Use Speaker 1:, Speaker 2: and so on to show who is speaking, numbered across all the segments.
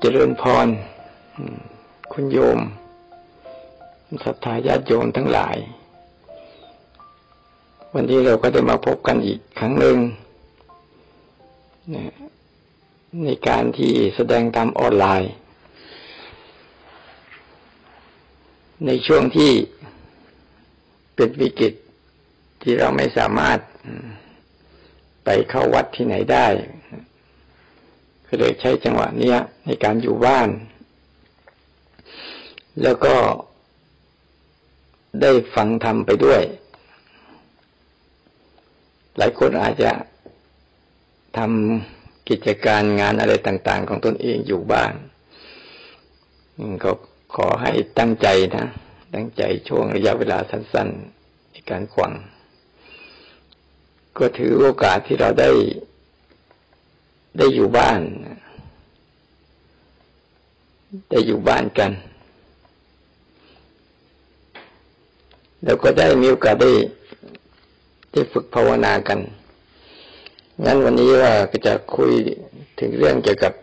Speaker 1: เจริญพรคุณโยมศรัทธาญาติโยมทั้งหลาย วันนี้เราก็ได้มาพบกันอีกครั้งหนึ่งในการที่แสดงธรรมออนไลน์ ในช่วงที่เป็นวิกฤตที่เราไม่สามารถไปเข้าวัดที่ไหนได้ ก็เลยใช้จังหวะนี้ในการอยู่บ้าน แล้วก็ได้ฟังธรรมไปด้วย หลายคนอาจจะทำกิจการงานอะไรต่าง ๆ ของตนเองอยู่บ้านก็ขอให้ตั้งใจนะ ตั้งใจช่วงระยะเวลาสั้น ๆ ในการขวัง ก็ถือโอกาสที่เราได้ ได้อยู่บ้าน ได้อยู่บ้านกัน แล้วก็ได้มีโอกาสได้ได้ฝึกภาวนากัน งั้นวันนี้ว่าก็จะคุยถึงเรื่องเกี่ยวกับ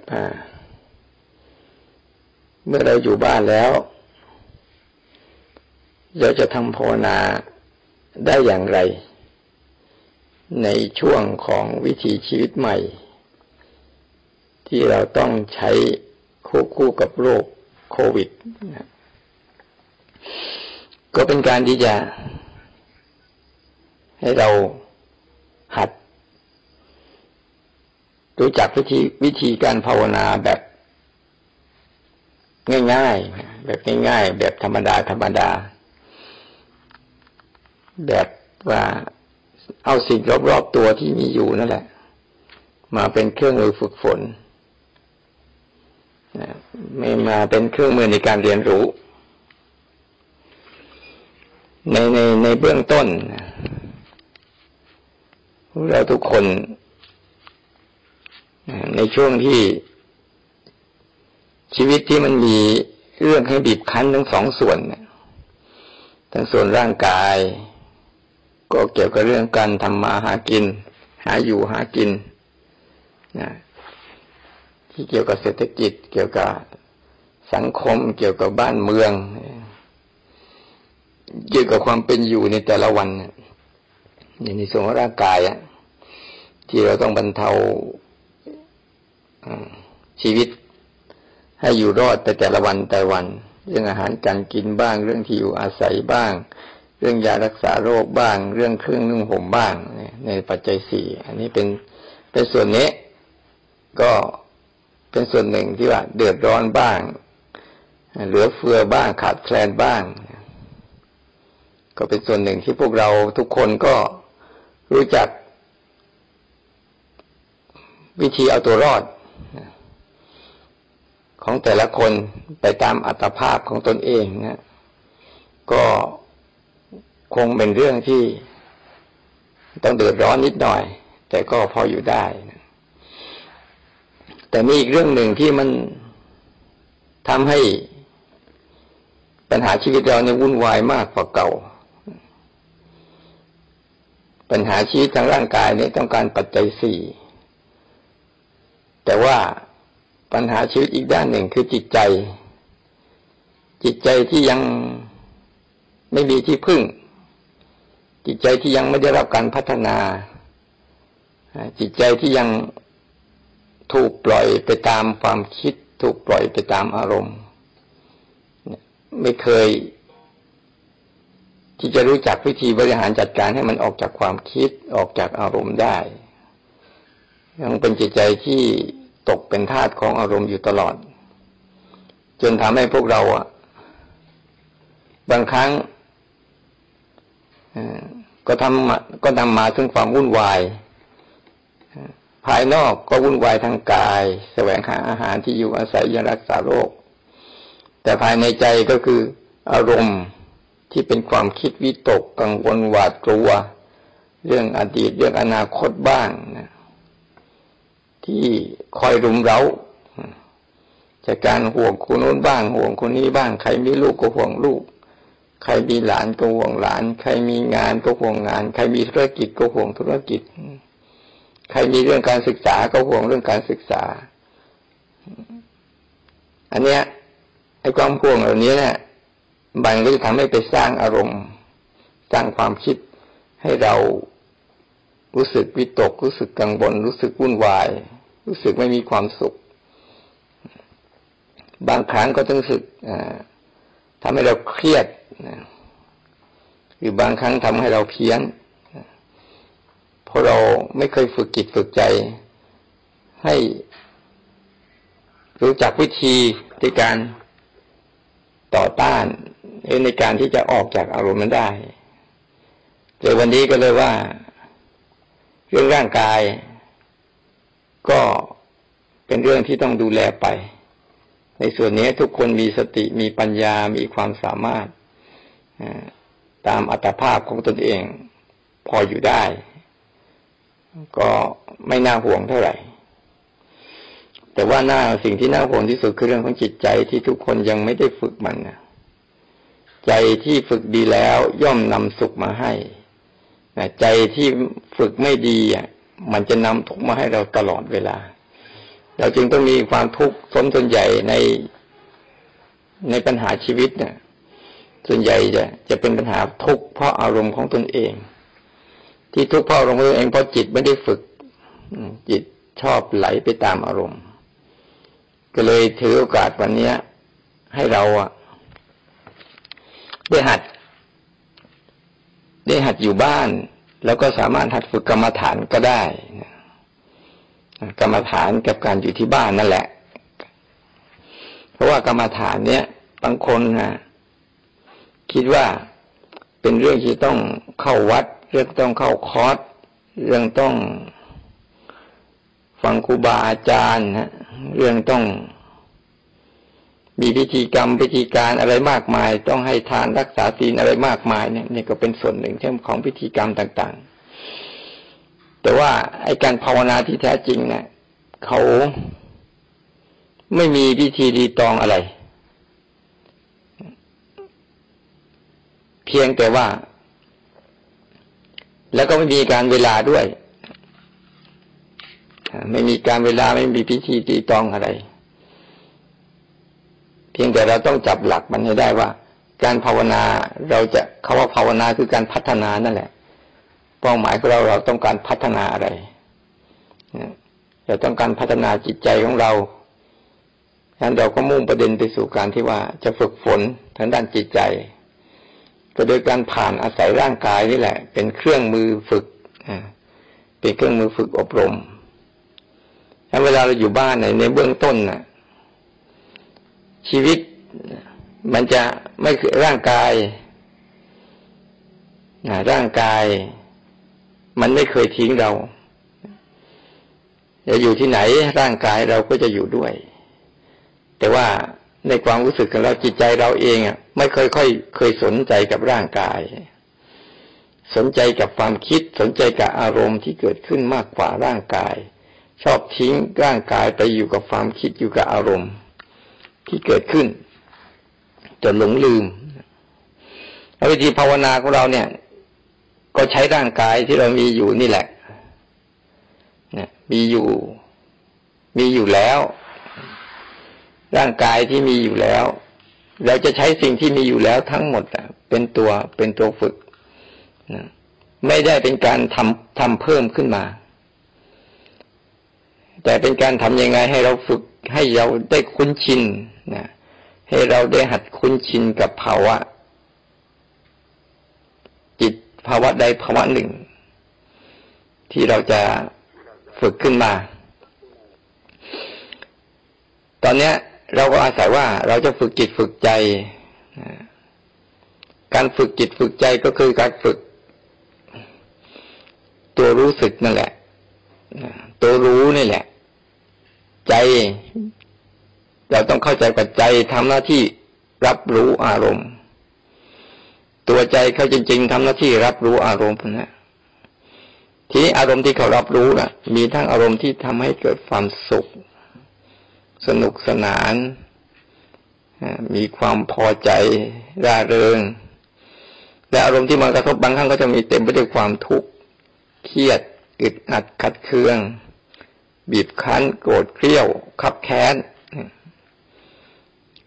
Speaker 1: เมื่อเราอยู่บ้านแล้ว เราจะทำภาวนาได้อย่างไร ในช่วงของวิถีชีวิตใหม่ ที่เราต้องใช้คู่คู่กับโรคโควิดนะก็เป็นการที่จะให้เราหัด รู้จักวิธีวิธีการภาวนาแบบง่ายๆ แบบง่าย ๆ แบบธรรมดาธรรมดา แบบว่าเอาสิ่งรอบๆตัวที่มีอยู่นั่นแหละ มาเป็นเครื่องมือฝึกฝน ไม่มาเป็นเครื่องมือในการเรียนรู้ ในในในเบื้องต้นเราทุกคน ในช่วงที่ชีวิตที่มันมีเรื่องให้บีบคั้นทั้งสองส่วนทั้งส่วนร่างกาย ก็เกี่ยวกับเรื่องการทำมาหากิน หาอยู่หากินนะ ที่เกี่ยวกับเศรษฐกิจ เกี่ยวกับสังคม เกี่ยวกับบ้านเมือง เกี่ยวกับความเป็นอยู่ในแต่ละวันอย่างในส่วนของร่างกายอะที่เราต้องบรรเทาชีวิต ให้อยู่รอดแต่แต่ละวันแต่วัน เรื่องอาหารการกินบ้าง เรื่องที่อยู่อาศัยบ้าง เรื่องยารักษาโรคบ้าง เรื่องเครื่องนุ่งห่มบ้าง ในปัจจัยสี่อันนี้เป็นเป็นส่วนนี้ก็ เป็นส่วนหนึ่งที่ว่า เดือดร้อนบ้าง เหลือเฟือบ้างขาดแคลนบ้าง ก็เป็นส่วนหนึ่งที่พวกเราทุกคนก็รู้จัก วิธีเอาตัวรอด ของแต่ละคนไปตามอัตภาพของตนเองนะก็คงเป็นเรื่องที่ต้องเดือดร้อนนิดหน่อย แต่ก็พออยู่ได้นะ แต่มีอีกเรื่องหนึ่งที่มันทำให้ปัญหาชีวิตเราเนี่ยวุ่นวายมากกว่าเก่า ปัญหาชีวิตทางร่างกายเนี่ยต้องการปัจจัยสี่ แต่ว่าปัญหาชีวิตอีกด้านหนึ่งคือจิตใจ จิตใจที่ยังไม่มีที่พึ่ง จิตใจที่ยังไม่ได้รับการพัฒนา จิตใจที่ยัง ถูกปล่อยไปตามความคิด ถูกปล่อยไปตามอารมณ์ ไม่เคย ที่จะรู้จักวิธีบริหารจัดการให้มันออกจากความคิดออกจากอารมณ์ได้ ยังเป็นจิตใจที่ตกเป็นทาสของอารมณ์อยู่ตลอด จนทำให้พวกเราอะบางครั้งก็ทำก็นำมาซึ่งความวุ่นวาย ภายนอกก็วุ่นวายทางกาย แสวงหาอาหารที่อยู่อาศัยยารักษาโรค แต่ภายในใจก็คืออารมณ์ที่เป็นความคิดวิตกกังวลหวาดกลัว เรื่องอดีตเรื่องอนาคตบ้างนะที่คอยรุมเร้าจากการห่วงคนโน้นบ้างห่วงคนนี้บ้าง ใครมีลูกก็ห่วงลูก ใครมีหลานก็ห่วงหลาน ใครมีงานก็ห่วงงาน ใครมีธุรกิจก็ห่วงธุรกิจ ใครมีเรื่องการศึกษาก็ห่วงเรื่องการศึกษา อันเนี้ยไอ้ความพ่วงเหล่านี้เนี่ยบางก็จะทำให้ไปสร้างอารมณ์ สร้างความคิดให้เรารู้สึกวิตก รู้สึกกังวลรู้สึกวุ่นวาย รู้สึกไม่มีความสุข บางครั้งก็ต้องรู้สึกทำให้เราเครียดหรือบางครั้งทำให้เราเพี้ยน เพราะเราไม่เคยฝึกจิตฝึกใจ ให้รู้จักวิธีในการต่อต้านในการที่จะออกจากอารมณ์นั้นได้แต่วันนี้ก็เลยว่า เรื่องร่างกาย ก็เป็นเรื่องที่ต้องดูแลไป ในส่วนนี้ทุกคนมีสติมีปัญญามีความสามารถตามอัตภาพของตนเอง พออยู่ได้ ก็ไม่น่าห่วงเท่าไหร่ แต่ว่าหน้าสิ่งที่น่าห่วงที่สุดคือเรื่องของจิตใจที่ทุกคนยังไม่ได้ฝึกมันนะใจที่ฝึกดีแล้วย่อมนำสุขมาให้ใจที่ฝึกไม่ดีอะ มันจะนำทุกข์มาให้เราตลอดเวลา เราจึงต้องมีความทุกข์สมส่วนใหญ่ในในปัญหาชีวิตเนี่ยส่วนใหญ่จะจะเป็นปัญหาทุกข์เพราะอารมณ์ของตนเอง ที่ทุกข์เพราะอารมณ์ขอเองเพราะจิตไม่ได้ฝึกจิตชอบไหลไปตามอารมณ์ ก็เลยถือโอกาสวันนี้ให้เราอะได้หัด ได้หัดอยู่บ้าน แล้วก็สามารถหัดฝึกกรรมฐานก็ได้กรรมฐานกับการอยู่ที่บ้านนั่นแหละ เพราะว่ากรรมฐานเนี้ยบางคนนะคิดว่าเป็นเรื่องที่ต้องเข้าวัด เรื่องต้องเข้าคอร์สเรื่องต้องฟังครูบาอาจารย์นะเรื่องต้องมีพิธีกรรมพิธีการอะไรมากมาย ต้องให้ทานรักษาศีลอะไรมากมายเนี่ยนี่ก็เป็นส่วนหนึ่งเช่นของพิธีกรรมต่าง ๆ แต่ว่าไอ้การภาวนาที่แท้จริงเนี่ยเขาไม่มีพิธีรีตองอะไร เพียงแต่ว่า แล้วก็ไม่มีการเวลาด้วย ไม่มีการเวลาไม่มีพิธีรีตองอะไร เพียงแต่เราต้องจับหลักมันให้ได้ว่า การภาวนาเราจะคาว่าภาวนาคือการพัฒนานั่นแหละ เป้าหมายของเราเราต้องการพัฒนาอะไรเราต้องการพัฒนาจิตใจของเราฉะนั้นเราก็มุ่งประเด็นไปสู่การที่ว่าจะฝึกฝนทางด้านจิตใจ ก็โดยการผ่านอาศัยร่างกายนี่แหละ เป็นเครื่องมือฝึกเป็นเครื่องมือฝึกอบรมถ้าเวลาเราอยู่บ้านในในเบื้องต้นน่ะ ชีวิตมันจะไม่คือร่างกายร่างกาย มันไม่เคยทิ้งเราจะอยู่ที่ไหนร่างกายเราก็จะอยู่ด้วย แต่ว่า ในความรู้สึกของเราจิตใจเราเองอะ ไม่เคยค่อยเคยสนใจกับร่างกาย สนใจกับความคิดสนใจกับอารมณ์ที่เกิดขึ้นมากกว่าร่างกาย ชอบทิ้งร่างกายไปอยู่กับความคิดอยู่กับอารมณ์ ที่เกิดขึ้นจนหลงลืมวิธีภาวนาของเราเนี่ย ก็ใช้ร่างกายที่เรามีอยู่นี่แหละเนี่ยมีอยู่ มีอยู่แล้ว ร่างกายที่มีอยู่แล้ว เราจะใช้สิ่งที่มีอยู่แล้วทั้งหมดเป็นตัวเป็นตัวฝึกนะไม่ได้เป็นการทำทำเพิ่มขึ้นมา แต่เป็นการทำยังไงให้เราฝึกให้เราได้คุ้นชินนะให้เราได้หัดคุ้นชินกับภาวะ จิตภาวะใดภาวะหนึ่ง ที่เราจะฝึกขึ้นมา ตอนนี้ เราก็อาศัยว่าเราจะฝึกจิตฝึกใจ การฝึกจิตฝึกใจก็คือการฝึก ตัวรู้สึกนั่นแหละ ตัวรู้นี่แหละ ใจ เราต้องเข้าใจปัจจัยทำหน้าที่รับรู้อารมณ์ ตัวใจเขาจริง ๆทำหน้าที่รับรู้อารมณ์นะทีนี้อารมณ์ที่เขารับรู้นะ่ะ มีทั้งอารมณ์ที่ทำให้เกิดความสุข สนุกสนาน มีความพอใจร่าเริง และอารมณ์ที่มากระทบบางครั้งก็จะมีเต็มไปด้วยความทุกข์เครียดอึดอัดขัดเคือง บีบคั้น โกรธเกรี้ยว ขับแค้น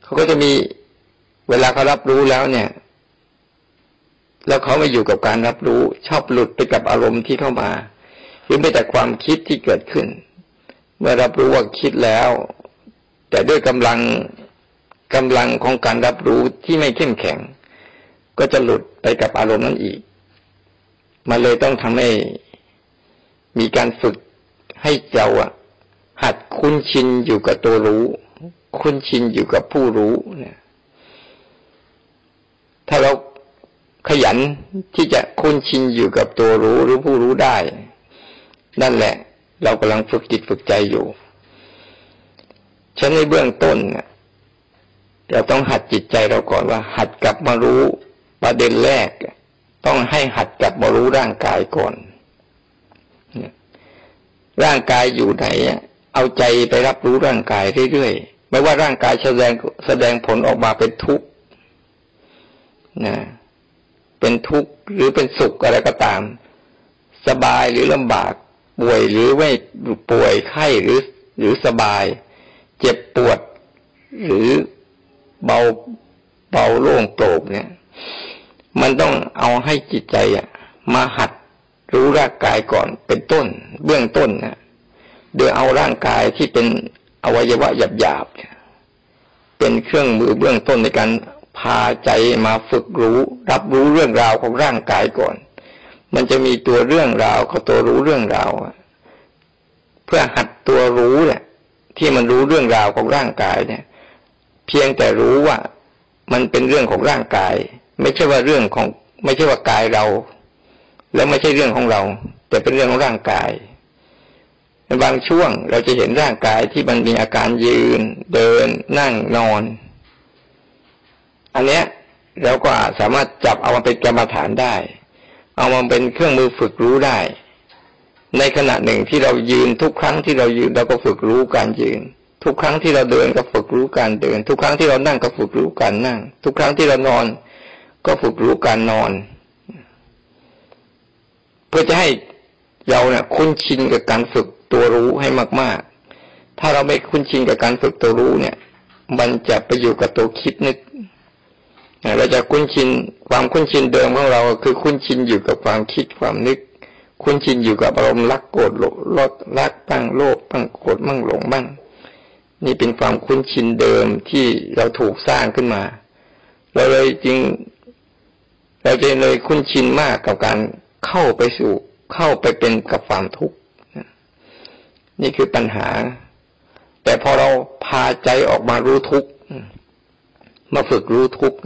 Speaker 1: เขาก็จะมีเวลาเขารับรู้แล้วเนี่ย แล้วเขาไม่อยู่กับการรับรู้ ชอบหลุดไปกับอารมณ์ที่เข้ามาหรือไปแต่ความคิดที่เกิดขึ้น เมื่อรับรู้ว่าคิดแล้ว แต่ด้วยกำลังกำลังของการรับรู้ที่ไม่เข้มแข็ง ก็จะหลุดไปกับอารมณ์นั้นอีก มันเลยต้องทำให้มีการฝึกให้เจ้าอะหัดคุ้นชินอยู่กับตัวรู้ คุ้นชินอยู่กับผู้รู้เนี่ยถ้าเราขยันที่จะคุ้นชินอยู่กับตัวรู้หรือผู้รู้ได้ นั่นแหละ เรากำลังฝึกจิตฝึกใจอยู่ ฉันในเบื้องต้นเนี่ยเราต้องหัดจิตใจเราก่อนว่า หัดกลับมารู้ประเด็นแรก ต้องให้หัดกลับมารู้ร่างกายก่อนร่างกายอยู่ไหนเอาใจไปรับรู้ร่างกายเรื่อยๆไม่ว่าร่างกายแสดงแสดงผลออกมาเป็นทุกข์นะเป็นทุกข์หรือเป็นสุขอะไรก็ตาม สบายหรือลำบาก ป่วยหรือไม่ป่วยไข้หรือ หรือสบาย เจ็บปวด หรือเบาเบาโล่งโปร่งเนี่ย มันต้องเอาให้จิตใจอะมาหัดรู้ร่างกายก่อนเป็นต้น เบื้องต้นนะโดยเอาร่างกายที่เป็นอวัยวะหยาบๆเป็นเครื่องมือเบื้องต้นในการพาใจมาฝึกรู้ รับรู้เรื่องราวของร่างกายก่อน มันจะมีตัวเรื่องราวกับตัวรู้เรื่องราวเพื่อหัดตัวรู้เนี่ย ที่มันรู้เรื่องราวของร่างกายเนี่ย เพียงแต่รู้ว่ามันเป็นเรื่องของร่างกาย ไม่ใช่ว่าเรื่องของ ไม่ใช่ว่ากายเรา แล้วไม่ใช่เรื่องของเรา แต่เป็นเรื่องของร่างกายในบางช่วงเราจะเห็นร่างกายที่มันมีอาการยืน เดิน นั่งนอน อันเนี้ยเราก็สามารถจับเอามาเป็นกรรมฐานได้ เอามาเป็นเครื่องมือฝึกรู้ได้ ในขณะหนึ่งที่เรายืนทุกครั้งที่เรายืนเราก็ฝึกรู้การยืน ทุกครั้งที่เราเดินก็ฝึกรู้การเดิน ทุกครั้งที่เรานั่งก็ฝึกรู้การนั่ง ทุกครั้งที่เรานอน ก็ฝึกรู้การนอน เพื่อจะให้เราเนี่ยคุ้นชินกับการฝึกตัวรู้ให้มาก ๆ ถ้าเราไม่คุ้นชินกับการฝึกตัวรู้เนี่ย มันจะไปอยู่กับตัวคิดนึกเราจะคุ้นชินความคุ้นชินเดิมของเราคือคุ้นชินอยู่กับความคิดความนึก คุ้นชินอยู่กับอารมณ์รักโกรธหลลดรักบ้างโลภบ้างโกรธบ้างหลงบ้าง นี่เป็นความคุ้นชินเดิมที่เราถูกสร้างขึ้นมา เราเลยจริงเราจะเลยคุ้นชินมากกับการเข้าไปสู่เข้าไปเป็นกับความทุกข์นี่คือปัญหา แต่พอเราพาใจออกมารู้ทุกข์มาฝึกรู้ทุกข์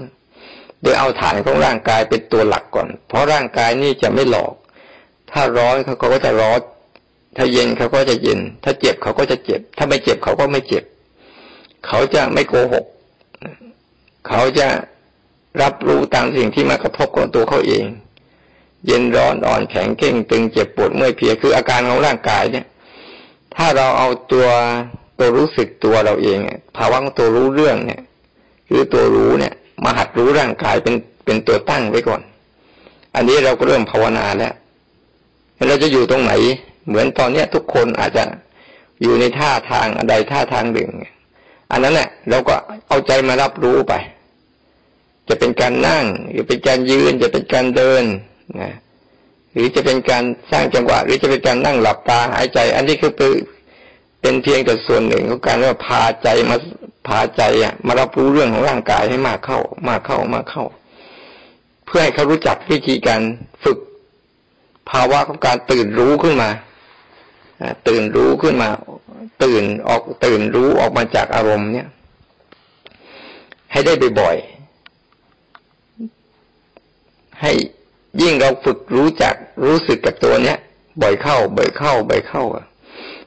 Speaker 1: โดยเอาฐานของร่างกายเป็นตัวหลักก่อน เพราะร่างกายนี่จะไม่หลอก ถ้าร้อนเขาก็จะร้อน ถ้าเย็นเขาก็จะเย็น ถ้าเจ็บเขาก็จะเจ็บ ถ้าไม่เจ็บเขาก็ไม่เจ็บ เขาจะไม่โกหก เขาจะรับรู้ตามสิ่งที่มากระทบกับตัวเขาเอง เย็นร้อนอ่อนแข็งเก่งตึงเจ็บปวดเมื่อยเพลียคืออาการของร่างกายเนี่ย ถ้าเราเอาตัวตัวรู้สึกตัวเราเองภาวะของตัวรู้เรื่องเนี่ยหรือตัวรู้เนี่ย มาหัดรู้ร่างกายเป็นเป็นตัวตั้งไว้ก่อน อันนี้เราก็เริ่มภาวนาแล้ว เราจะอยู่ตรงไหน เหมือนตอนเนี้ยทุกคนอาจจะอยู่ในท่าทางใดท่าทางหนึ่ง อันนั้นเนี่ยเราก็เอาใจมารับรู้ไป จะเป็นการนั่งหรือเป็นการยืน จะเป็นการเดินนะหรือจะเป็นการสร้างจังหวะ หรือจะเป็นการนั่งหลับตาหายใจ อันนี้คือเป็นเพียงแต่ส่วนหนึ่งของการว่าพาใจมาพาใจอะมารับรู้เรื่องของร่างกายให้มากเข้า มากเข้ามากเข้า เพื่อให้เขารู้จักวิธีการฝึก ภาวะของการตื่นรู้ขึ้นมาตื่นรู้ขึ้นมา ตื่นออกตื่นรู้ออกมาจากอารมณ์เนี่ย ให้ได้บ่อยๆให้ยิ่งเราฝึกรู้จักรู้สึกกับตัวเนี้ยบ่อยเข้า บ่อยเข้า บ่อยเข้า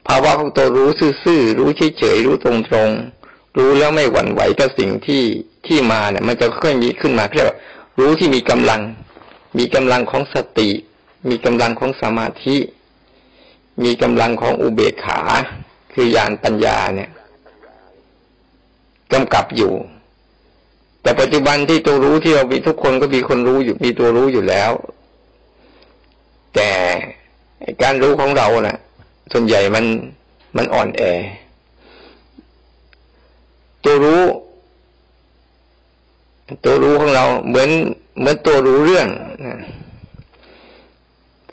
Speaker 1: ภาวะของตัวรู้ซื่อๆรู้เฉยๆรู้ตรงๆรู้แล้วไม่หวั่นไหวกับสิ่งที่ที่มาเนี่ย มันจะค่อยมีขึ้นมาเรียกว่ารู้ที่มีกำลัง มีกำลังของสติ มีกำลังของสมาธิ มีกำลังของอุเบกขา คือญาณปัญญาเนี่ยกำกับอยู่ แต่ปัจจุบันที่ตัวรู้ที่เรามีทุกคนก็มีคนรู้อยู่มีตัวรู้อยู่แล้ว แต่การรู้ของเรานะ่ะ ส่วนใหญ่มันมันอ่อนแอ ตัวรู้ ตัวรู้ของเราเหมือนเหมือนตัวรู้เรื่องเ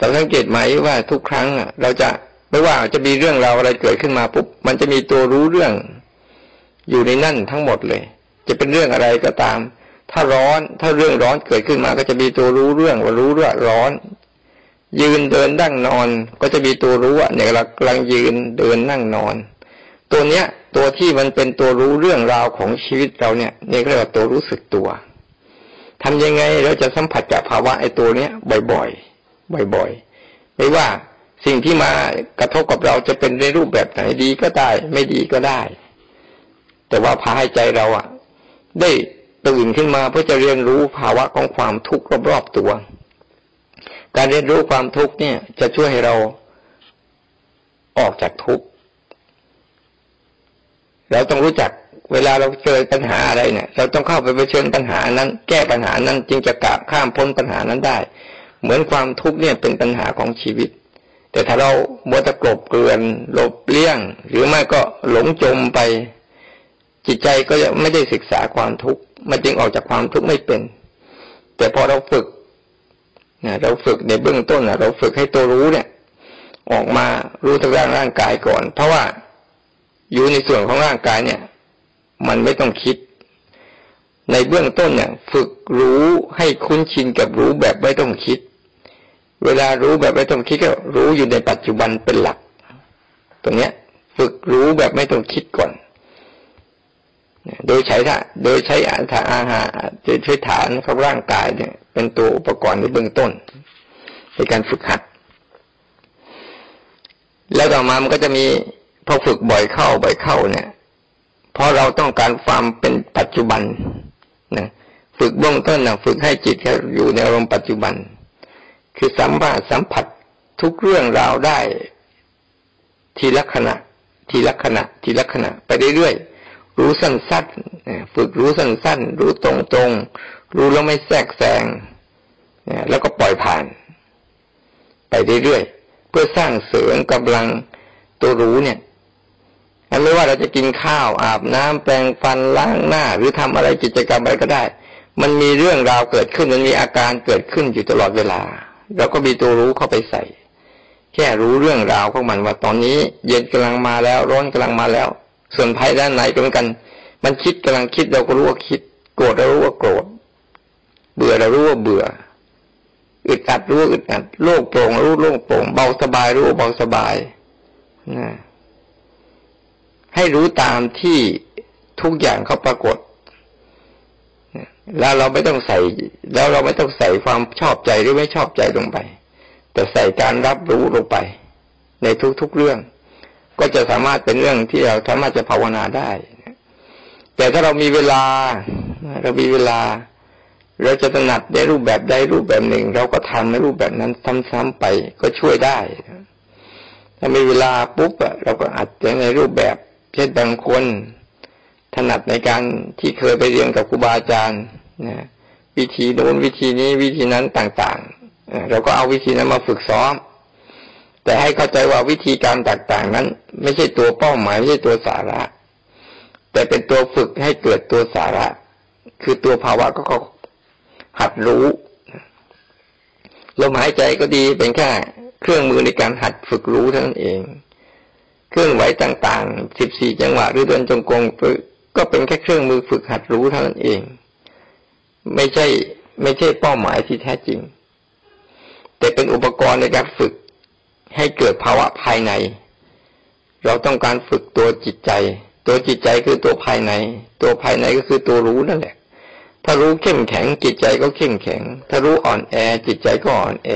Speaker 1: สังเกตไหมว่าทุกครั้งเราจะไม่ว่าจะมีเรื่องราวอะไรเกิดขึ้นมาปุ๊บมันจะมีตัวรู้เรื่อง อยู่ในนั่นทั้งหมดเลย จะเป็นเรื่องอะไรก็ตาม ถ้าร้อนถ้าเรื่องร้อนเกิดขึ้นมาก็จะมีตัวรู้เรื่องว่ารู้ว่าร้อน ยืนเดินนั่งนอน ก็จะมีตัวรู้ว่าเนี่ยเรากำลังยืนเดินนั่งนอน ตัวเนี้ย ตัวที่มันเป็นตัวรู้เรื่องราวของชีวิตเราเนี่ยนี่เรียกว่าตัวรู้สึกตัวทำยังไงเราจะสัมผัสกับภาวะไอ้ตัวเนี้ยบ่อยๆ บ่อยๆ ไม่ว่าสิ่งที่มากระทบกับเราจะเป็นในรูปแบบไหนดีก็ได้ ไม่ดีก็ได้ แต่ว่าพาให้ใจเราอะได้ตื่นขึ้นมาเพื่อจะเรียนรู้ภาวะของความทุกข์รอบๆตัว การเรียนรู้ความทุกข์เนี่ย จะช่วยให้เราออกจากทุกข์เราต้องรู้จักเวลาเราเจอปัญหาอะไรเนี่ย เราต้องเข้าไปเผชิญปัญหานั้น แก้ปัญหานั้นจึงจะกลับข้ามพ้นปัญหานั้นได้ เหมือนความทุกข์เนี่ยเป็นปัญหาของชีวิต แต่ถ้าเราบัวตะกบเกลื่อนหลบเลี่ยง หรือไม่ก็หลงจมไป จิตใจก็จะไม่ได้ศึกษาความทุกข์มันจึงออกจากความทุกข์ไม่เป็น แต่พอเราฝึกเนี่ยเราฝึกในเบื้องต้นนะเราฝึกให้ตัวรู้เนี่ย ออกมารู้ทางร่างร่างกายก่อน เพราะว่าอยู่ในส่วนของร่างกายเนี่ย มันไม่ต้องคิด ในเบื้องต้นเนี่ยฝึกรู้ให้คุ้นชินกับรู้แบบไม่ต้องคิด เวลารู้แบบไม่ต้องคิดก็รู้อยู่ในปัจจุบันเป็นหลัก ตรงเนี้ย ฝึกรู้แบบไม่ต้องคิดก่อน โดยใช้ท่าโดยใช้อาหารอาหารจะใช้ฐานของร่างกายเนี่ย เป็นตัวอุปกรณ์ในเบื้องต้น ในการฝึกหัด แล้วต่อมามันก็จะมีพอฝึกบ่อยเข้าบ่อยเข้าเนี่ย เพราะเราต้องการความเป็นปัจจุบัน นะฝึกเบื้องต้นนะฝึกให้จิตอยู่ในอารมณ์ปัจจุบัน คือสัมผัสสัมผัสทุกเรื่องราวได้ ทีละขณะ ทีละขณะ ทีละขณะ ไปเรื่อยๆรู้สั้นๆฝึกรู้สั้นๆรู้ตรงๆรู้แล้วไม่แทรกแซงแล้วก็ปล่อยผ่าน ไปเรื่อยๆเพื่อสร้างเสริมกำลังตัวรู้เนี่ย มันไม่ว่าเราจะกินข้าวอาบน้ำแปรงฟันล้างหน้า หรือทำอะไรกิจกรรมอะไรก็ได้ มันมีเรื่องราวเกิดขึ้นมันมีอาการเกิดขึ้นอยู่ตลอดเวลาเราก็มีตัวรู้เข้าไปใส่ แค่รู้เรื่องราวของมันว่าตอนนี้ เย็นกำลังมาแล้วร้อนกำลังมาแล้ว ส่วนภายด้านในก็เหมือนกัน มันคิดกำลังคิดเราก็รู้ว่าคิด โกรธเรารู้ว่าโกรธเบื่อเรารู้ว่าเบื่ออึดอัดรู้ว่าอึดอัดโล่งโปร่งรู้โล่งโปร่งเบาสบายรู้ว่าเบาสบายนะ ให้รู้ตามที่ทุกอย่างเขาปรากฏแล้วเราไม่ต้องใส่ แล้วเราไม่ต้องใส่ความชอบใจหรือไม่ชอบใจลงไป แต่ใส่การรับรู้ลงไป ในทุกๆเรื่อง ก็จะสามารถเป็นเรื่องที่เราสามารถจะภาวนาได้แต่ถ้าเรามีเวลา เรามีเวลา เราจะถนัดในรูปแบบใดรูปแบบหนึ่ง เราก็ทำในรูปแบบนั้นซ้ำๆไปก็ช่วยได้ถ้ามีเวลาปุ๊บเราก็อัดในรูปแบบ เช่นบางคนถนัดในการที่เคยไปเรียนกับครูบาอาจารย์นะวิธีโน้นวิธีนี้วิธีนั้นต่างๆเราก็เอาวิธีนั้นมาฝึกซ้อม แต่ให้เข้าใจว่าวิธีการต่างๆนั้น ไม่ใช่ตัวเป้าหมายไม่ใช่ตัวสาระ แต่เป็นตัวฝึกให้เกิดตัวสาระ คือตัวภาวะก็ขัดรู้ลมหายใจก็ดีเป็นแค่เครื่องมือในการหัดฝึกรู้เท่านั้นเอง เครื่องไหวต่างๆสิบสี่จังหวะหรือเดินจงกรมก็เป็นแค่เครื่องมือฝึกหัดรู้เท่านั้นเอง ไม่ใช่ไม่ใช่เป้าหมายที่แท้จริง แต่เป็นอุปกรณ์ในการฝึกให้เกิดภาวะภายใน เราต้องการฝึกตัวจิตใจ ตัวจิตใจคือตัวภายใน ตัวภายในก็คือตัวรู้นั่นแหละ ถ้ารู้เข้มแข็งจิตใจก็เข้มแข็ง ถ้ารู้อ่อนแอจิตใจก็อ่อนแอ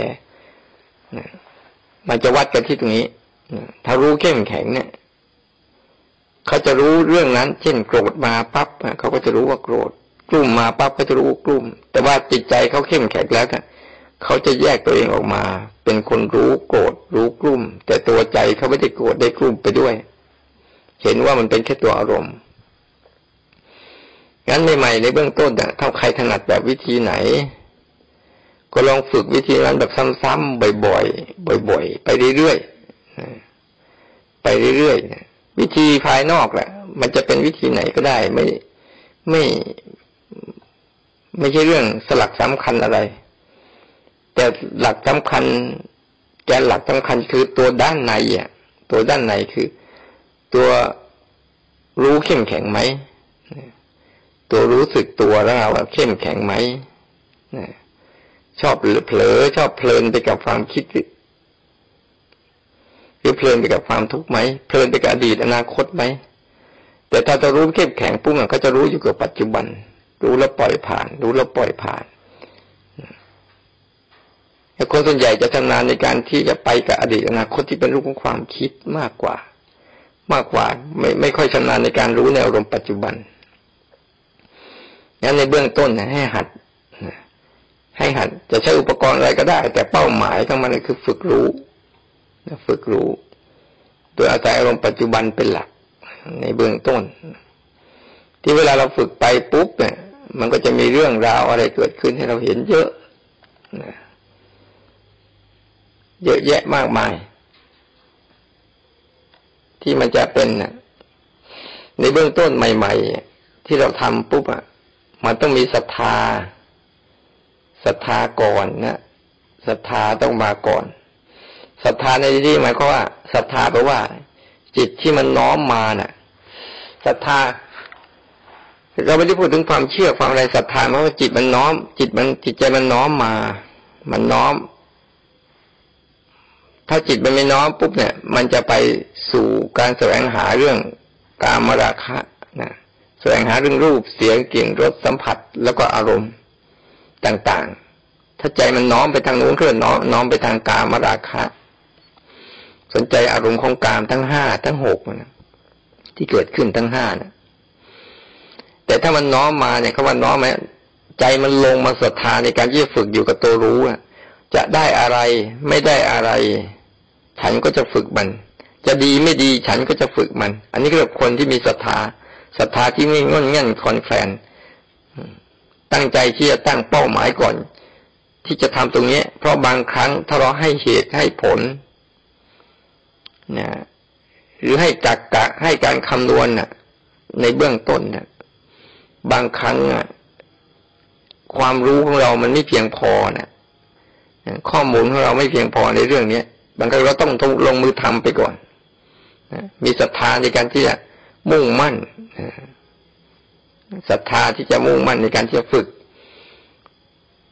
Speaker 1: มันจะวัดกันที่ตรงนี้ ถ้ารู้เข้มแข็งเนี่ยเขาจะรู้เรื่องนั้น เช่นโกรธมาปั๊บเขาก็จะรู้ว่าโกรธกลุ่มมาปั๊บก็จะรู้กลุ่ม แต่ว่าจิตใจเขาเข้มแข็งแล้วนะเขาจะแยกตัวเองออกมา เป็นคนรู้โกรธรู้กลุ่ม แต่ตัวใจเขาไม่ได้โกรธได้กลุ่มไปด้วย เห็นว่ามันเป็นแค่ตัวอารมณ์งั้นใหม่ๆในเบื้องต้นเนี่ยถ้าใครถนัดแบบวิธีไหน ก็ลองฝึกวิธีนั้นแบบซ้ำๆบ่อยๆบ่อย ๆ ไปเรื่อยๆ ไปเรื่อยๆวิธีภายนอกแหละมันจะเป็นวิธีไหนก็ได้ ไม่ไม่ไม่ใช่เรื่องสลักสำคัญอะไร แต่หลักสำคัญแกนหลักสำคัญคือตัวด้านในอะ ตัวด้านในคือ ตัวรู้เข้มแข็งไหมตัวรู้สึกตัวแล้วเราเข้มแข็งไหมชอบเผลอชอบเพลินไปกับความคิด หรือเพลินไปกับความทุกข์ไหมเพลินไปกับอดีตอนาคตไหมแต่ถ้าจะรู้เข้มแข็งปุ๊บมันก็จะรู้อยู่กับปัจจุบัน รู้แล้วปล่อยผ่าน รู้แล้วปล่อยผ่านแต่คนส่วนใหญ่จะชำนาญในการที่จะไปกับอดีตอนาคตที่เป็นรูปของความคิดมากกว่า มากกว่า ไม่ไม่ค่อยชำนาญในการรู้ในอารมณ์ปัจจุบันงั้นในเบื้องต้นนะให้หัดให้หัดจะใช้อุปกรณ์อะไรก็ได้ แต่เป้าหมายของมันคือฝึกรู้ ฝึกรู้ โดยอาศัยอารมณ์ปัจจุบันเป็นหลักในเบื้องต้น ที่เวลาเราฝึกไปปุ๊บเนี่ย มันก็จะมีเรื่องราวอะไรเกิดขึ้นให้เราเห็นเยอะเยอะแยะมากมาย ที่มันจะเป็นในเบื้องต้นใหม่ ๆ ที่เราทำปุ๊บอะมันต้องมีศรัทธาศรัทธาก่อนนะศรัทธาต้องมาก่อน ศรัทธาในที่นี้หมายความว่าศรัทธาแปลว่า จิตที่มันน้อมมาน่ะศรัทธา เราไม่ได้พูดถึงความเชื่อความอะไรศรัทธาเพราะว่าจิตมันน้อม จิตมันจิตใจมันน้อมมา มันน้อม ถ้าจิตมันไม่น้อมปุ๊บเนี่ย มันจะไปสู่การแสวงหาเรื่องกามราคะนะแสวงหาเรื่องรูปเสียงกลิ่นรสสัมผัสแล้วก็อารมณ์ต่างๆ ถ้าใจมันน้อมไปทางนู้นก็น้อมน้อมไปทางกามราคะ สนใจอารมณ์ของกามทั้งห้าทั้งหกนะที่เกิดขึ้นทั้งห้านะแต่ถ้ามันน้อมมาเนี่ยเขาว่าน้อมไหมใจมันลงมาศรัทธาในการที่จะฝึกอยู่กับตัวรู้จะได้อะไรไม่ได้อะไร ฉันก็จะฝึกมัน จะดีไม่ดีฉันก็จะฝึกมัน อันนี้ก็คือคนที่มีศรัทธาศรัทธาที่ไม่งอนงันคอนแคลนตั้งใจที่จะตั้งเป้าหมายก่อน ที่จะทำตรงนี้ เพราะบางครั้งถ้าเราให้เหตุให้ผล นะหรือให้จักกะให้การคำนวณนะในเบื้องต้นนะบางครั้งอนะความรู้ของเรามันไม่เพียงพอนะข้อมูลของเราไม่เพียงพอในเรื่องนี้บางครั้งเราต้องลงมือทำไปก่อนมีศรัทธาในการที่จะมุ่งมั่นศรัทธาที่จะมุ่งมั่นในการที่จะฝึก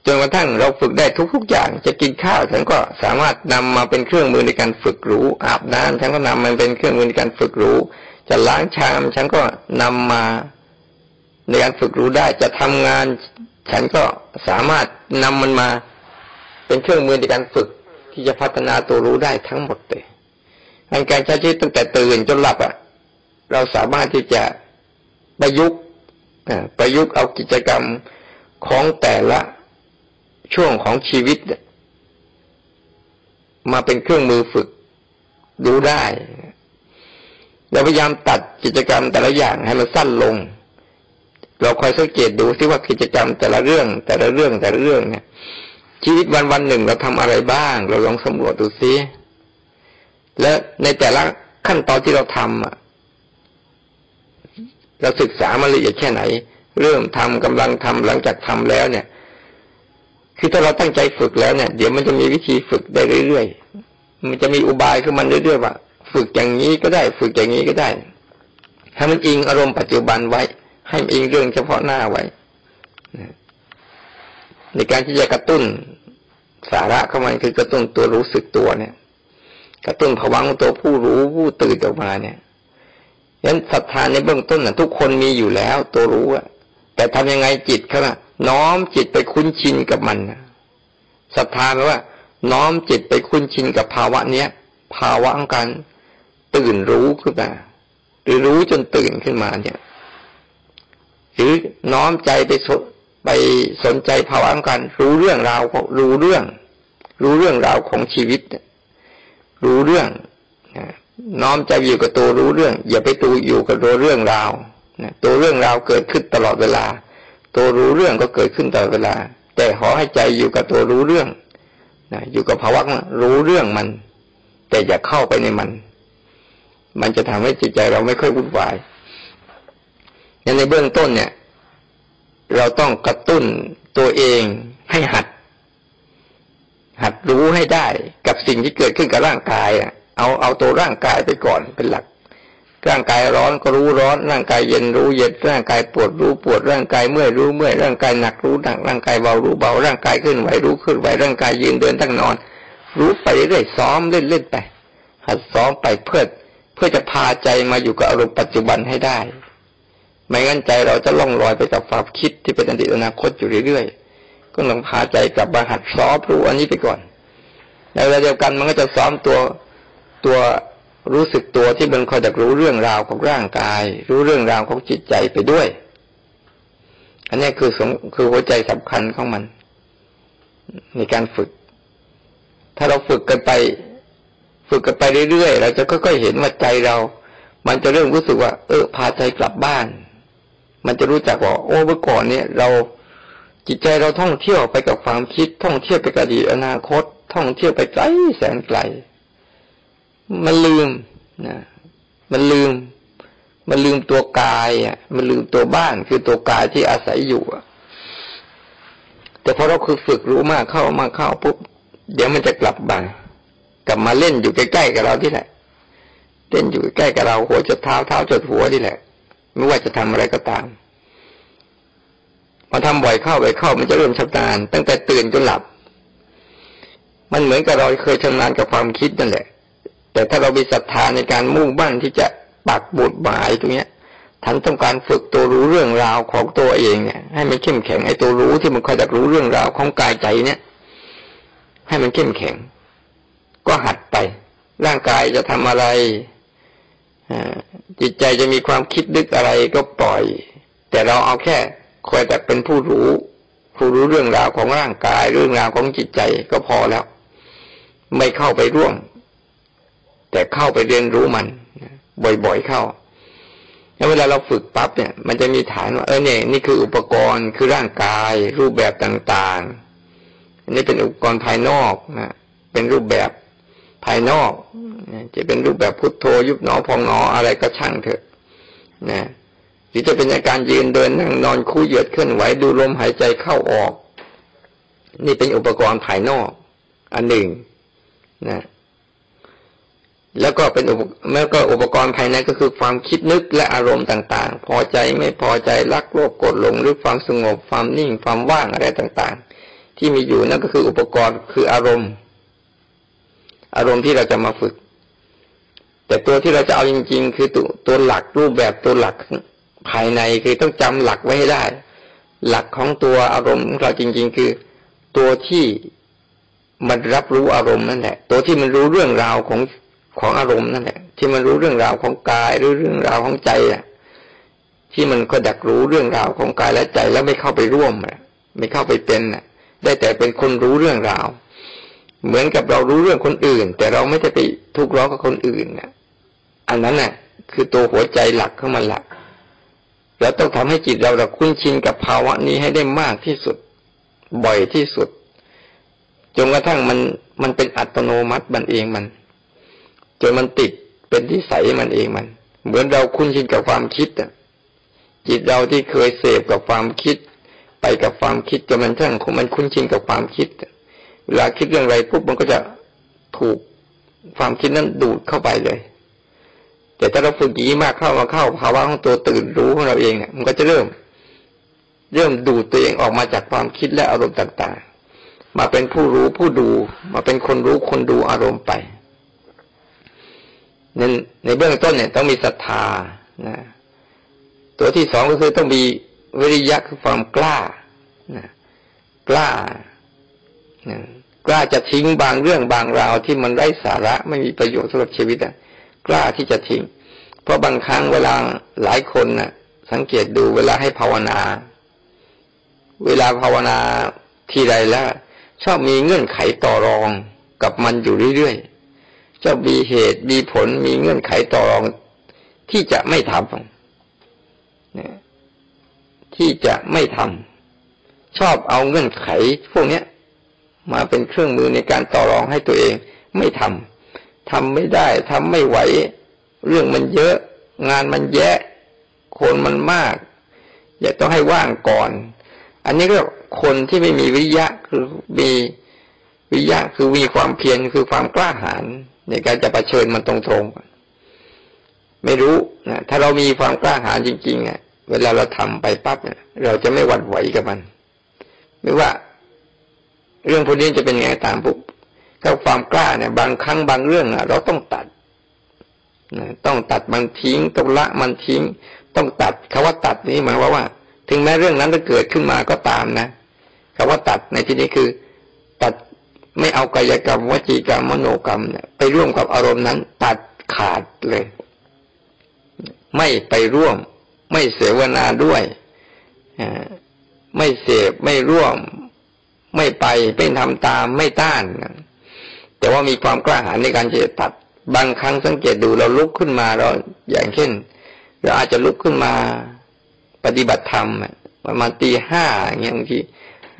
Speaker 1: จนกระทั่งเราฝึกได้ทุกๆอย่าง จะกินข้าวฉันก็สามารถนำมาเป็นเครื่องมือในการฝึกรู้ อาบน้ำฉันก็นำมันเป็นเครื่องมือในการฝึกรู้ จะล้างชามฉันก็นำมาในการฝึกรู้ได้ จะทำงาน ฉันก็สามารถนำมันมาเป็นเครื่องมือในการฝึก ที่จะพัฒนาตัวรู้ได้ทั้งหมดเลยการใช้ชีวิตตั้งแต่ตื่นจนหลับอะ เราสามารถที่จะประยุกต์ประยุกต์เอากิจกรรมของแต่ละ ช่วงของชีวิต มาเป็นเครื่องมือฝึกดูได้เราพยายามตัดกิจกรรมแต่ละอย่างให้มันสั้นลง เราคอยสังเกตดูซิว่ากิจกรรมแต่ละเรื่อง แต่ละเรื่องแต่ละเรื่องเนี่ย ชีวิตวันวันหนึ่งเราทำอะไรบ้าง เราลองสำรวจดูซิและในแต่ละขั้นตอนที่เราทำอะเราศึกษามาละเอียดแค่ไหน เริ่มทำกำลังทำหลังจากทำแล้วเนี่ย คือถ้าเราตั้งใจฝึกแล้วเนี่ย เดี๋ยวมันจะมีวิธีฝึกได้เรื่อยๆ มันจะมีอุบายขึ้นมันเรื่อยๆว่า ฝึกอย่างนี้ก็ได้ ฝึกอย่างนี้ก็ได้ ให้มันอิงอารมณ์ปัจจุบันไว้ ให้มันอิงเรื่องเฉพาะหน้าไว้ในการที่จะกระตุ้นสาระเข้ามาคือกระตุ้นตัวรู้สึกตัวเนี่ย กระตุ้นผวังตัวผู้รู้ผู้ตื่นออกมาเนี่ยฉะนั้นศรัทธาในเบื้องต้นน่ะทุกคนมีอยู่แล้ว ตัวรู้อะ แต่ทำยังไงจิตเขาล่ะน้อมจิตไปคุ้นชินกับมันศรัทธาแปลว่า น้อมจิตไปคุ้นชินกับภาวะเนี้ย ภาวะของการตื่นรู้ขึ้นมาหรือรู้จนตื่นขึ้นมาเนี่ย หรือน้อมใจไปสไปสนใจภาวะของการรู้เรื่องราวรู้เรื่อง รู้เรื่องราวของชีวิตรู้เรื่องน้อมใจอยู่กับตัวรู้เรื่อง อย่าไปตูอยู่กับตัวเรื่องราว นะตัวเรื่องราวเกิดขึ้นตลอดเวลา ตัวรู้เรื่องก็เกิดขึ้นตลอดเวลา แต่ขอให้ใจอยู่กับตัวรู้เรื่องนะอยู่กับภาวะรู้เรื่องมัน แต่อย่าเข้าไปในมัน มันจะทำให้จิตใจเราไม่ค่อยวุ่นวายในเบื้องต้นเนี่ย เราต้องกระตุ้นตัวเองให้หัด หัดรู้ให้ได้กับสิ่งที่เกิดขึ้นกับร่างกายอะเอาเอาตัวร่างกายไปก่อนเป็นหลัก ร่างกายร้อนก็รู้ร้อน ร่างกายเย็นรู้เย็น ร่างกายปวดรู้ปวด ร่างกายเมื่อยรู้เมื่อย ร่างกายหนักรู้หนัก ร่างกายเบารู้เบา ร่างกายเคลื่อนไหวรู้เคลื่อนไหว ร่างกายยืนเดินตั้งนอน รู้ไปเรื่อยซ้อมเล่นเล่นไป หัดซ้อมไปเพื่อเพื่อจะพาใจมาอยู่กับอารมณ์ปัจจุบันให้ได้ ไม่งั้นใจเราจะล่องลอยไปกับความคิดที่เป็นอดีตอนาคตอยู่เรื่อยๆ ก็ต้องพาใจกลับมาหัดซ้อมรู้อันนี้ไปก่อน ในเวลาเดียวกันมันก็จะซ้อมตัวตัว รู้สึกตัวที่มันคอยจะรู้เรื่องราวของร่างกาย รู้เรื่องราวของจิตใจไปด้วย อันนี้คือสคือหัวใจสำคัญของมัน ในการฝึก ถ้าเราฝึกกันไป ฝึกกันไปเรื่อยๆเราจะค่อยๆเห็นว่าใจเรา มันจะเริ่มรู้สึกว่า เออ พาใจกลับบ้าน มันจะรู้จักว่าโอ้เมื่อก่อนเนี่ย เราจิตใจเราท่องเที่ยวไปกับความคิด ท่องเที่ยวไปกับอดีตอนาคต ท่องเที่ยวไปไกลแสนไกล มันลืมนะมันลืม มันลืมตัวกายอะ มันลืมตัวบ้านคือตัวกายที่อาศัยอยู่อะ แต่พอเราคือฝึกรู้มากเข้ามาเข้าปุ๊บเดี๋ยวมันจะกลับมากลับมาเล่นอยู่ใกล้ๆกับเราที่แหละเล่นอยู่ใกล้กับเราหัวจดเท้าเท้าจดหัวที่แหละ ไม่ว่าจะทำอะไรก็ตามมาทำบ่อยเข้าบ่อยเข้ามันจะเริ่มชำนาญตั้งแต่ตื่นจนหลับ มันเหมือนกับเราเคยชำนาญกับความคิดนั่นแหละ แต่ถ้าเรามีศรัทธาในการมุ่งมั่นที่จะปักบุตรหมายตรงเนี้ยท่านต้องการฝึกตัวรู้เรื่องราวของตัวเองเนี่ยให้มันเข้มแข็งไอ้ตัวรู้ที่มันคอยจะรู้เรื่องราวของกายใจเนี่ย ให้มันเข้มแข็ง ก็หัดไป ร่างกายจะทำอะไรจิตใจจะมีความคิดนึกอะไรก็ปล่อย แต่เราเอาแค่คอยแต่เป็นผู้รู้ผู้รู้เรื่องราวของร่างกายเรื่องราวของจิตใจก็พอแล้ว ไม่เข้าไปร่วม แต่เข้าไปเรียนรู้มันบ่อยๆเข้า แล้วเวลาเราฝึกปั๊บเนี่ย มันจะมีฐานว่าเออเนี่ยนี่คืออุปกรณ์คือร่างกาย รูปแบบต่างๆอันนี้เป็นอุปกรณ์ภายนอกนะเป็นรูปแบบภายนอกจะเป็นรูปแบบพุทโธยุบหนอพองหนออะไรก็ช่างเถอะนะหรือจะเป็นอาการยืนเดินนั่งนอนคู่เหยียดเคลื่อนไหวดูลมหายใจเข้าออก นี่เป็นอุปกรณ์ภายนอก อันหนึ่งนะ แล้วก็เป็นอุปแล้วก็อุปกรณ์ภายในก็คือความคิดนึกและอารมณ์ต่างๆ พอใจไม่พอใจรักโลภโกรธหลงหรือความสงบความนิ่งความว่างอะไรต่างๆ ที่มีอยู่นั่นก็คืออุปกรณ์คืออารมณ์ อารมณ์ที่เราจะมาฝึก แต่ตัวที่เราจะเอาจริง ๆ คือตัวตัวหลักรูปแบบตัวหลักภายในคือต้องจำหลักไว้ให้ได้ หลักของตัวอารมณ์ของเราจริง ๆ คือตัวที่มันรับรู้อารมณ์นั่นแหละ ตัวที่มันรู้เรื่องราวของ ของอารมณ์นั่นแหละ ที่มันรู้เรื่องราวของกายหรือเรื่องราวของใจอะ ที่มันก็ดักรู้เรื่องราวของกายและใจแล้วไม่เข้าไปร่วมไม่เข้าไปเป็นน่ะได้แต่เป็นคนรู้เรื่องราว เหมือนกับเรารู้เรื่องคนอื่น แต่เราไม่ได้ไปทุกข์ร้อนกับคนอื่นน่ะอันนั้นน่ะ คือตัวหัวใจหลักของมันหลักแล้วต้องทำให้จิตเราเราคุ้นชินกับภาวะนี้ให้ได้มากที่สุด บ่อยที่สุดจนกระทั่งมันมันเป็นอัตโนมัติมันเองมัน จนมันติดเป็นที่ใสมันเองมัน เหมือนเราคุ้นชินกับความคิดอะจิตเราที่เคยเสพกับความคิด ไปกับความคิดจนมันทั้งมันคุ้นชินกับความคิด เวลาคิดเรื่องอะไรปุ๊บมันก็จะถูกความคิดนั้นดูดเข้าไปเลย แต่ถ้าเราฝึกยีมากเข้ามาเข้าภาวะของตัวตื่นรู้ของเราเองเนี่ยมันก็จะเริ่ม เริ่มดูดตัวเองออกมาจากความคิดและอารมณ์ต่างๆ มาเป็นผู้รู้ผู้ดู มาเป็นคนรู้คนดูอารมณ์ไป ในในเบื้องต้นเนี่ยต้องมีศรัทธานะตัวที่สองก็คือต้องมีวิริยะคือความกล้านะกล้านะกล้าจะทิ้งบางเรื่องบางราวที่มันไร้สาระไม่มีประโยชน์สำหรับชีวิตอะ กล้าที่จะทิ้ง เพราะบางครั้งเวลาหลายคนน่ะ สังเกตดูเวลาให้ภาวนา เวลาภาวนาทีไรแล้ว ชอบมีเงื่อนไขต่อรองกับมันอยู่เรื่อยๆ จะมีเหตุมีผลมีเงื่อนไขต่อรองที่จะไม่ทำที่จะไม่ทำชอบเอาเงื่อนไขพวกนี้มาเป็นเครื่องมือในการต่อรองให้ตัวเองไม่ทำทำไม่ได้ทำไม่ไหว เรื่องมันเยอะ งานมันแยะ คนมันมาก อยากต้องให้ว่างก่อน อันนี้ก็คนที่ไม่มีวิยะคือมีวิริยะคือมีความเพียรคือความกล้าหาญ ในการจะะเผชิญมันตรงๆไม่รู้นะถ้าเรามีความกล้าหาญจริงๆอะเวลาเราทำไปปั๊บเนี่ย เราจะไม่หวั่นไหวกับมัน ไม่ว่า เรื่องพวกนี้จะเป็นไงตามปุ๊บถ้าความกล้าเนี่ย บางครั้งบางเรื่องอะเราต้องตัดต้องตัดมันทิ้งต้องละมันทิ้ง ต้องตัดคาว่าตัดนี้หมายว่าว่า ถึงแม้เรื่องนั้นจะเกิดขึ้นมาก็ตามนะคาว่าตัดในที่นี้คือ ไม่เอากายกรรมวจีกรรมมโนกรรมเนี่ยไปร่วมกับอารมณ์นั้น ตัดขาดเลย ไม่ไปร่วม ไม่เสวนาด้วยไม่เสพไม่ร่วม ไม่ไปไม่ทำตามไม่ต้าน แต่ว่ามีความกล้าหาญในการจะตัดบางครั้งสังเกตดูเราลุกขึ้นมาเราอย่างเช่นเราอาจจะลุกขึ้นมาปฏิบัติธรรมประมาณตีห้าอย่างเงี้ยบางที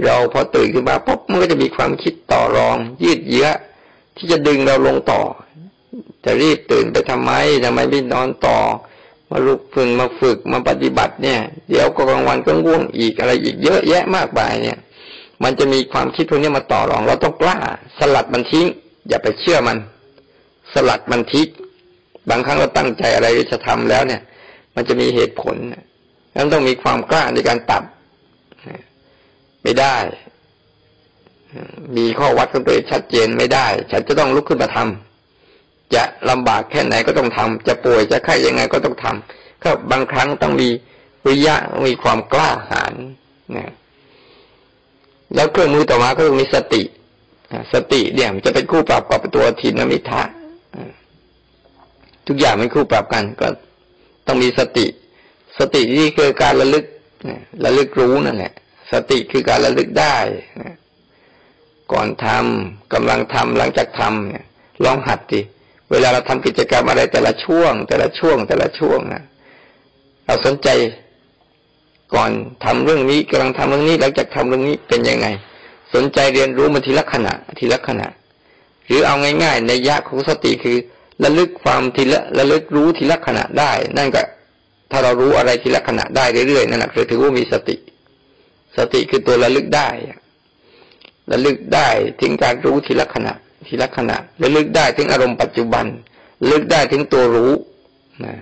Speaker 1: เราพอตื่นขึ้นมาปุ๊บมันก็จะมีความคิดต่อรอง ยืดเยื้อที่จะดึงเราลงต่อ จะรีบตื่นไปทำไมทำไมไม่นอนต่อ มาลุกฝึกมาฝึกมาปฏิบัติเนี่ย เดี๋ยวก็กลางวันก็ง่วงอีกอะไรอีกเยอะแยะมากมายเนี่ย มันจะมีความคิดพวกนี้มาต่อรอง เราต้องกล้า สลัดมันทิ้ง อย่าไปเชื่อมัน สลัดมันทิกบางครั้งเราตั้งใจอะไรจะทำแล้วเนี่ย มันจะมีเหตุผลนั้นต้องมีความกล้าในการตัด ไม่ได้ มีข้อวัดของตัวเองชัดเจนไม่ได้ ฉันจะต้องลุกขึ้นมาทำจะลำบากแค่ไหนก็ต้องทำจะป่วยจะไข้ยังไงก็ต้องทำก็บางครั้งต้องมีวิยะมีความกล้าหาญนะแล้วเครื่องมือต่อมาก็ต้องมีสติสติเนี่ยจะเป็นคู่ปรับกับตัวทินมิทะทุกอย่างเป็นคู่ปรับกัน ก็ต้องมีสติ สติที่คือการระลึกระลึกรู้นั่นแหละ สติคือการระลึกได้ก่อนทำกำลังทำหลังจากทำเนี่ย ลองหัดดิเวลาเราทำกิจกรรมอะไรแต่ละช่วง แต่ละช่วง แต่ละช่วงนะเราสนใจก่อนทำเรื่องนี้กำลังทำเรื่องนี้หลังจากทำเรื่องนี้เป็นยังไง สนใจเรียนรู้มันทีละขณะ ทีละขณะ หรือเอาง่ายๆในยะของสติคือระลึกความทีละระลึกรู้ทีละขณะได้ นั่นก็ถ้าเรารู้อะไรทีละขณะได้เรื่อยๆนั่นแหละคือถือว่ามีสติ สติคือตัวระลึกได้ระลึกได้ถึงการรู้ทีละขณะ ทีละขณะระลึกได้ถึงอารมณ์ปัจจุบันระลึกได้ถึงตัวรู้นะ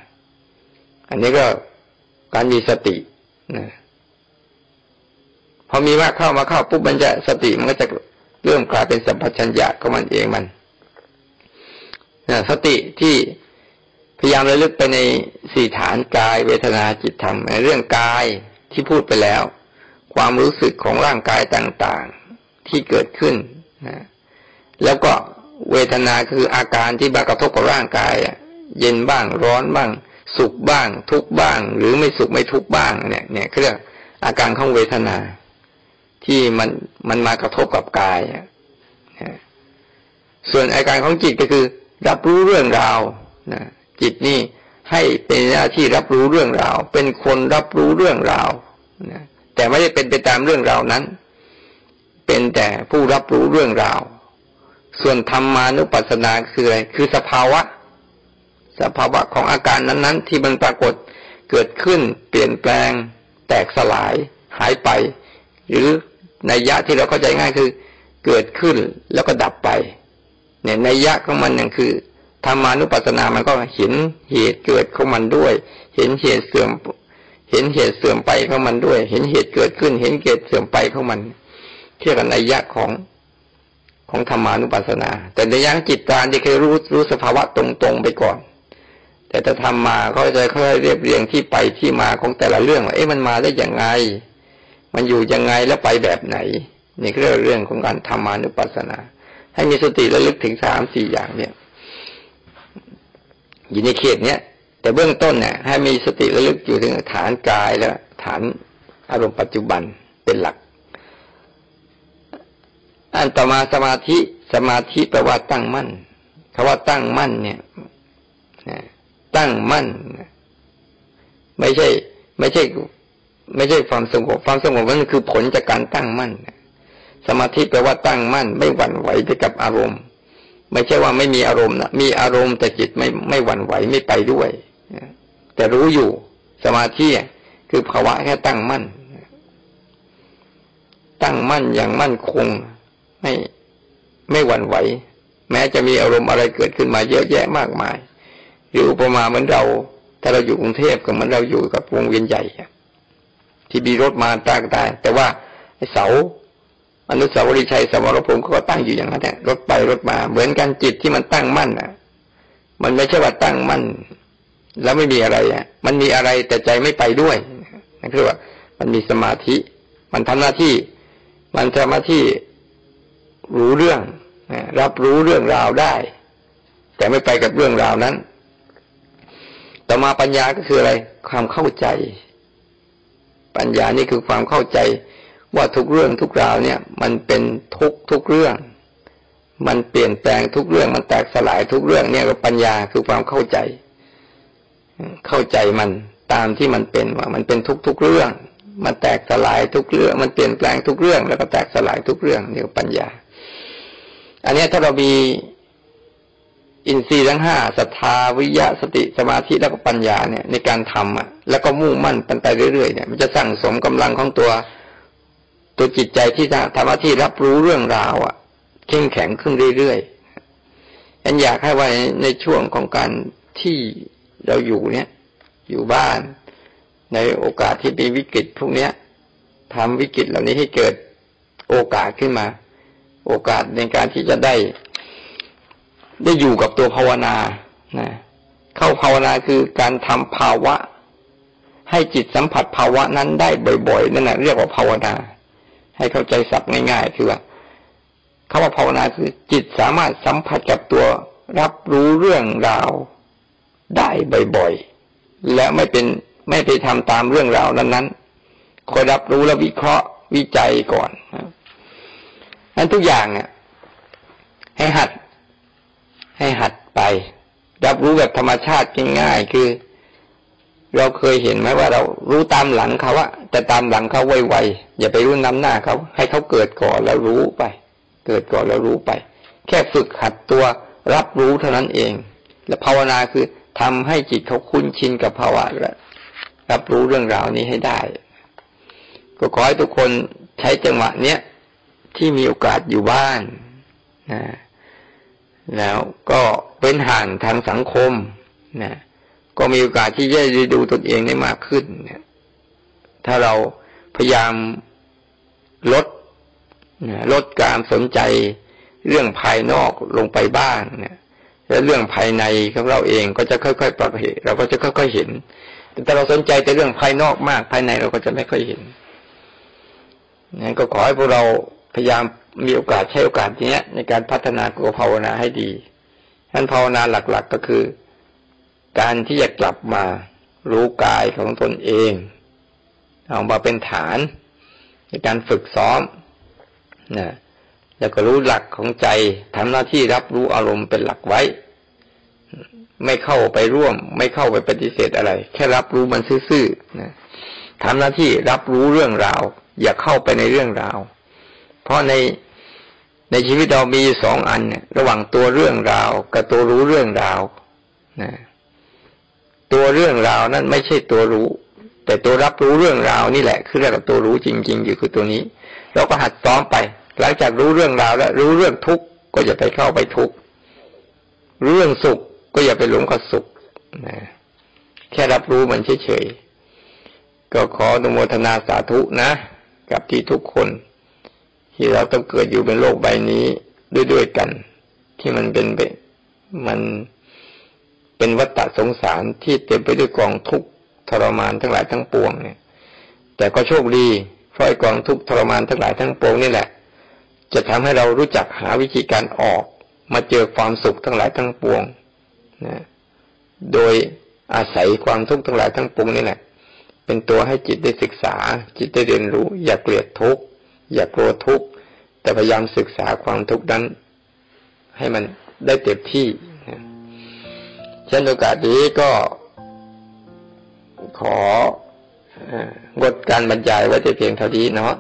Speaker 1: อันนี้ก็การมีสตินะพอมีมากเข้ามาเข้าปุ๊บมันจะสติมันก็จะเริ่มกลายเป็นสัมปชัญญะของมันเองมันนะสติที่พยายามระลึกไปในสี่ฐานกาย เวทนาจิตธรรมในเรื่องกายที่พูดไปแล้ว ความรู้สึกของร่างกายต่างๆที่เกิดขึ้นนะแล้วก็เวทนาคืออาการที่มากระทบกับร่างกายเย็นบ้างร้อนบ้าง สุขบ้าง ทุกบ้าง หรือไม่สุขไม่ทุกบ้างเนี่ยเนี่ยเรียกอาการของเวทนา ที่มันมันมากระทบกับกายส่วนอาการของจิตก็คือ รับรู้เรื่องราวนะจิตนี่ให้เป็นหน้าที่รับรู้เรื่องราว เป็นคนรับรู้เรื่องราวนะ แต่ไม่ได้เป็นไปตามเรื่องราวนั้น เป็นแต่ผู้รับรู้เรื่องราว ส่วนธรรมานุปัสสนาคืออะไร คือสภาวะ สภาวะของอาการนั้นๆ ที่มันปรากฏเกิดขึ้น เปลี่ยนแปลง แตกสลาย หายไป หรือในยะที่เราเข้าใจง่ายคือ เกิดขึ้นแล้วก็ดับไป เนี่ยในยะของมันอย่างคือธรรมานุปัสสนามันก็เห็นเหตุเกิดของมันด้วย เห็นเหตุเสื่อม เห็นเหตุเสื่อมไปของมันด้วย เห็นเหตุเกิดขึ้น เห็นเหตุเสื่อมไปของมัน เทียบกับในยะของของธรรมานุปัสสนา แต่ในยะจิตตาที่เคยรู้รู้สภาวะตรงๆไปก่อน แต่จะทำมาเขาจะค่อยเรียบเรียงที่ไปที่มาของแต่ละเรื่องว่าเอ๊ะมันมาได้อย่างไง มันอยู่ยังไงแล้วไปแบบไหนนี่คืองเรื่องของการธรรมานุปัสสนา ให้มีสติระลึกถึงสามสี่อย่างเนี่ยอยู่ในเขตเนี้ย แต่เบื้องต้นเนี่ยให้มีสติระลึกอยู่ถึงฐานกายแล้วฐานอารมณ์ปัจจุบันเป็นหลัก อันต่อมาสมาธิสมาธิแปลว่าตั้งมั่นคำว่าตั้งมั่นเนี่ยตั้งมั่น ไม่ใช่ ไม่ใช่ ไม่ใช่ความสงบความสงบนั่นคือผลจากการตั้งมั่นสมาธิแปลว่าตั้งมั่น ไม่หวั่นไหวไปกับอารมณ์ ไม่ใช่ว่าไม่มีอารมณ์นะมีอารมณ์แต่จิตไม่ไม่หวั่นไหวไม่ไปด้วย แต่รู้อยู่สมาธิคือภาวะแค่ตั้งมั่น ตั้งมั่นอย่างมั่นคง ไม่ไม่หวั่นไหว แม้จะมีอารมณ์อะไรเกิดขึ้นมาเยอะแยะมากมาย หรืออุปมาเหมือนเราถ้าเราอยู่กรุงเทพก็เหมือนเราอยู่กับวงเวียนใหญ่ที่มีรถมาต่างๆแต่ว่าเสาอนุสาวรีย์ชัยสมรภูมิก็ตั้งอยู่อย่างนั้นแหละรถไปรถมา เหมือนกันจิตที่มันตั้งมั่นอะ มันไม่ใช่ว่าตั้งมั่น แล้วไม่มีอะไรอะ มันมีอะไรแต่ใจไม่ไปด้วยนั่นคือว่า มันมีสมาธิ มันทำหน้าที่ มันทำหน้าที่รู้เรื่องรับรู้เรื่องราวได้ แต่ไม่ไปกับเรื่องราวนั้น ต่อมาปัญญาก็คืออะไร ความเข้าใจ ปัญญานี่คือความเข้าใจว่าทุกเรื่องทุกราวเนี่ย มันเป็นทุกทุกเรื่อง มันเปลี่ยนแปลงทุกเรื่องมันแตกสลายทุกเรื่องเนี่ยก็ปัญญาคือความเข้าใจ เข้าใจมันตามที่มันเป็นว่ามันเป็นทุกทุกเรื่อง มันแตกสลายทุกเรื่อง มันเปลี่ยนแปลงทุกเรื่อง แล้วก็แตกสลายทุกเรื่องนี่ปัญญา อันนี้ถ้าเรามีอินทรีย์ทั้งห้าศรัทธาวิยะสติสมาธิแล้วก็ปัญญาเนี่ย ในการทำอะ แล้วก็มุ่งมั่นไปเรื่อยๆเนี่ยมันจะสั่งสมกำลังของตัว ตัวจิตใจที่ทำหน้าที่รับรู้เรื่องราว อะเข้มแข็งขึ้นเรื่อยๆฉันอยากให้ว่าในช่วงของการที่ เราอยู่เนี่ยอยู่บ้าน ในโอกาสที่มีวิกฤตพวกเนี้ยทำวิกฤตเหล่านี้ให้เกิดโอกาสขึ้นมา โอกาสในการที่จะได้ ได้อยู่กับตัวภาวนานะเข้าภาวนาคือการทำภาวะ ให้จิตสัมผัสภาวะนั้นได้บ่อยๆนั่นแหละเรียกว่าภาวนา ให้เข้าใจศัพท์ง่ายๆ คือว่าคำว่าภาวนาคือจิตสามารถสัมผัสกับตัวรับรู้เรื่องราว ได้บ่อยๆ และไม่เป็นไม่ไปทำตามเรื่องราวนั้นๆคอยรับรู้และวิเคราะห์วิจัยก่อนนั้นทุกอย่างเนี่ยให้หัด ให้หัดไป รับรู้แบบธรรมชาติง่ายๆคือ เราเคยเห็นไหมว่าเรารู้ตามหลังเขาว่าแต่ตามหลังเขาไวๆอย่าไปรู้น้ำหน้าเขาให้เขาเกิดก่อนแล้วรู้ไป เกิดก่อนแล้วรู้ไป แค่ฝึกหัดตัวรับรู้เท่านั้นเอง และภาวนาคือ ทำให้จิตเขาคุ้นชินกับภาวะและรับรู้เรื่องราวนี้ให้ได้ ก็ขอให้ทุกคนใช้จังหวะเนี้ยที่มีโอกาสอยู่บ้านนะแล้วก็เป็นห่างทางสังคมนะก็มีโอกาสที่จะได้ดูตนเองได้มากขึ้นเนี่ยถ้าเราพยายามลดลดการสนใจเรื่องภายนอกลงไปบ้างเนี่ย แล้วเรื่องภายในของเราเองก็จะค่อยๆปรับเหตุเราก็จะค่อยๆเห็น แต่เราสนใจแต่เรื่องภายนอกมาก ภายในเราก็จะไม่ค่อยเห็นนั้นก็ขอให้พวกเราพยายามมีโอกาสใช้โอกาสนี้ในการพัฒนาตัวภาวนาให้ดีท่านภาวนาหลัก ๆก็คือ การที่จะกลับมารู้กายของตนเองเอามาเป็นฐาน ในการฝึกซ้อมนะ แล้วก็รู้หลักของใจทำหน้าที่รับรู้อารมณ์เป็นหลักไว้ ไม่เข้าไปร่วม ไม่เข้าไปปฏิเสธอะไร แค่รับรู้มันซื่อๆนะทำหน้าที่รับรู้เรื่องราว อย่าเข้าไปในเรื่องราว เพราะในในชีวิตเรามีสองอันเนี่ยระหว่างตัวเรื่องราว กับตัวรู้เรื่องราวนะตัวเรื่องราวนั้นไม่ใช่ตัวรู้ แต่ตัวรับรู้เรื่องราวนี่แหละ คือเรียกว่าตัวรู้จริง ๆ อยู่คือตัวนี้ เราก็หัดซ้อมไป หลังจากรู้เรื่องราวแล้วรู้เรื่องทุกข์ก็อย่าไปเข้าไปทุกข์เรื่องสุขก็อย่าไปหลงกับสุขนะแค่รับรู้มันเฉยๆก็ขออนุโมทนาสาธุนะ กับที่ทุกคน ที่เราต้องเกิดอยู่เป็นโลกใบนี้ด้วยๆกัน ที่มันเป็นมันเป็นวัฏฏะสงสารที่เต็มไปด้วยกองทุกข์ทรมานทั้งหลายทั้งปวงเนี่ย แต่ก็โชคดีเพราะไอ้กองทุกข์ทรมานทั้งหลายทั้งปวงนี่แหละ จะทำให้เรารู้จักหาวิธีการออก มาเจอความสุขทั้งหลายทั้งปวงนะโดยอาศัยความทุกข์ทั้งหลายทั้งปวงนี่แหละ เป็นตัวให้จิตได้ศึกษา จิตได้เรียนรู้ อย่าเกลียดทุกข์อย่ากลัวทุกข์แต่พยายามศึกษาความทุกข์นั้น ให้มันได้เต็มที่เช่นโอกาสนี้ก็ของดการบรรยายไว้แต่เพียงเท่านี้เนาะ